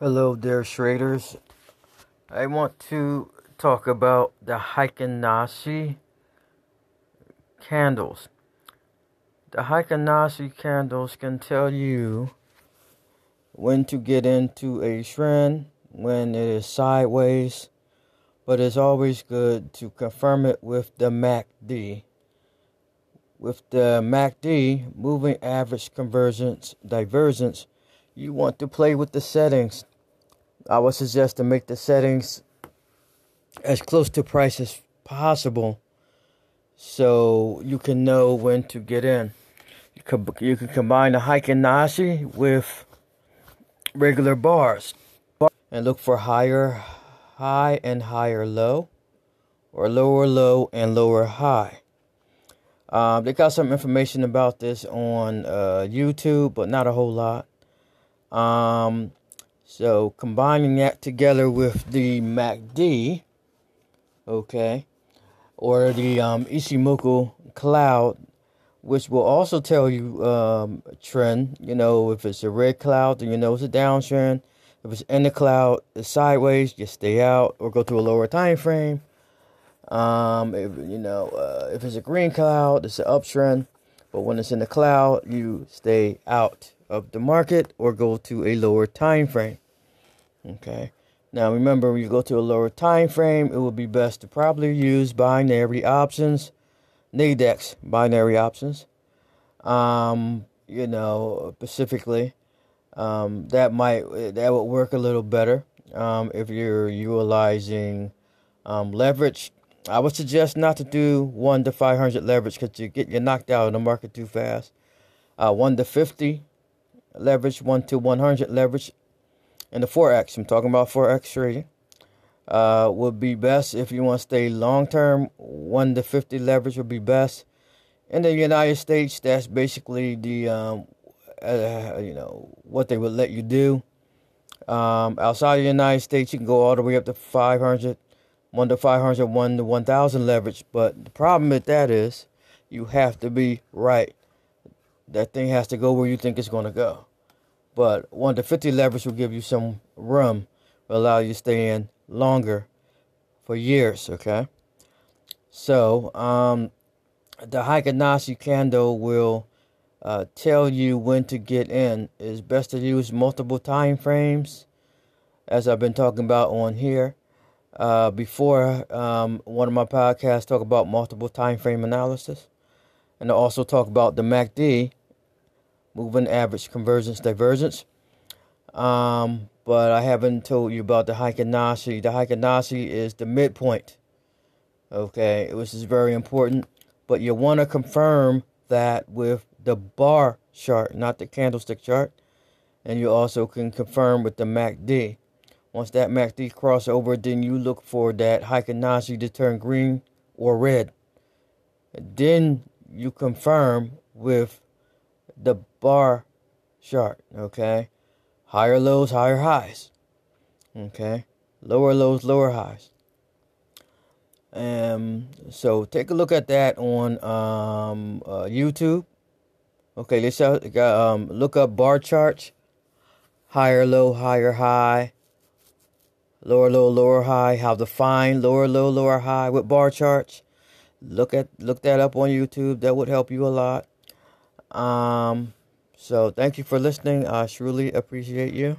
Hello there, traders. I want to talk about the Heikin Ashi candles. The Heikin Ashi candles can tell you when to get into a trend, when it is sideways, but it's always good to confirm it with the MACD. With the MACD, moving average convergence divergence, you want to play with the settings I would suggest to make the settings as close to price as possible so you can know when to get in. You can, you can combine the Heikin Ashi with regular bars and look for higher high and higher low or lower low and lower high. Um, they got some information about this on uh, YouTube, but not a whole lot. Um, so combining that together with the MACD, okay, or the um, Ichimoku cloud, which will also tell you um, trend. You know, if it's a red cloud, then you know it's a downtrend. If it's in the cloud, it's sideways, just stay out or go to a lower time frame. Um, if, you know, uh, if it's a green cloud, it's an uptrend. But when it's in the cloud, you stay out of the market or go to a lower time frame. Okay. Now remember, when you go to a lower time frame, it would be best to probably use binary options, Nadex binary options. Um, you know, specifically, um, that might that would work a little better um, if you're utilizing um, leverage. I would suggest not to do one to five hundred leverage because you get you knocked out of the market too fast. Uh, one to fifty leverage, one to one hundred leverage and the forex. I'm talking about forex trading. Uh, would be best if you want to stay long term. One to fifty leverage would be best. In the United States, that's basically the um, uh, you know what they would let you do. Um, outside of the United States, you can go all the way up to 500, 1 to 500, 1 to 1,000 leverage. But the problem with that is you have to be right. That thing has to go where you think it's going to go. But 1 to 50 leverage will give you some room, will allow you to stay in longer for years, okay? So, um, the Heikin Ashi candle will uh, tell you when to get in. It's best to use multiple time frames, as I've been talking about on here. Uh, before um, one of my podcasts talk about multiple time frame analysis, and I also talk about the MACD, moving average convergence divergence. Um, but I haven't told you about the Heikin Ashi. The Heikin Ashi is the midpoint. Okay, which is very important. But you want to confirm that with the bar chart, not the candlestick chart. And you also can confirm with the MACD. Once that MACD cross over, then you look for that Heikin Ashi to turn green or red. Then you confirm with the bar chart, okay? Higher lows, higher highs, okay? Lower lows, lower highs. Um, so take a look at that on um, uh, YouTube. Okay, let's uh, um, look up bar charts. Higher low, higher high. Lower low, lower high. How to find lower low, lower high with bar charts. Look at look that up on YouTube. That would help you a lot. Um, so thank you for listening. I truly appreciate you.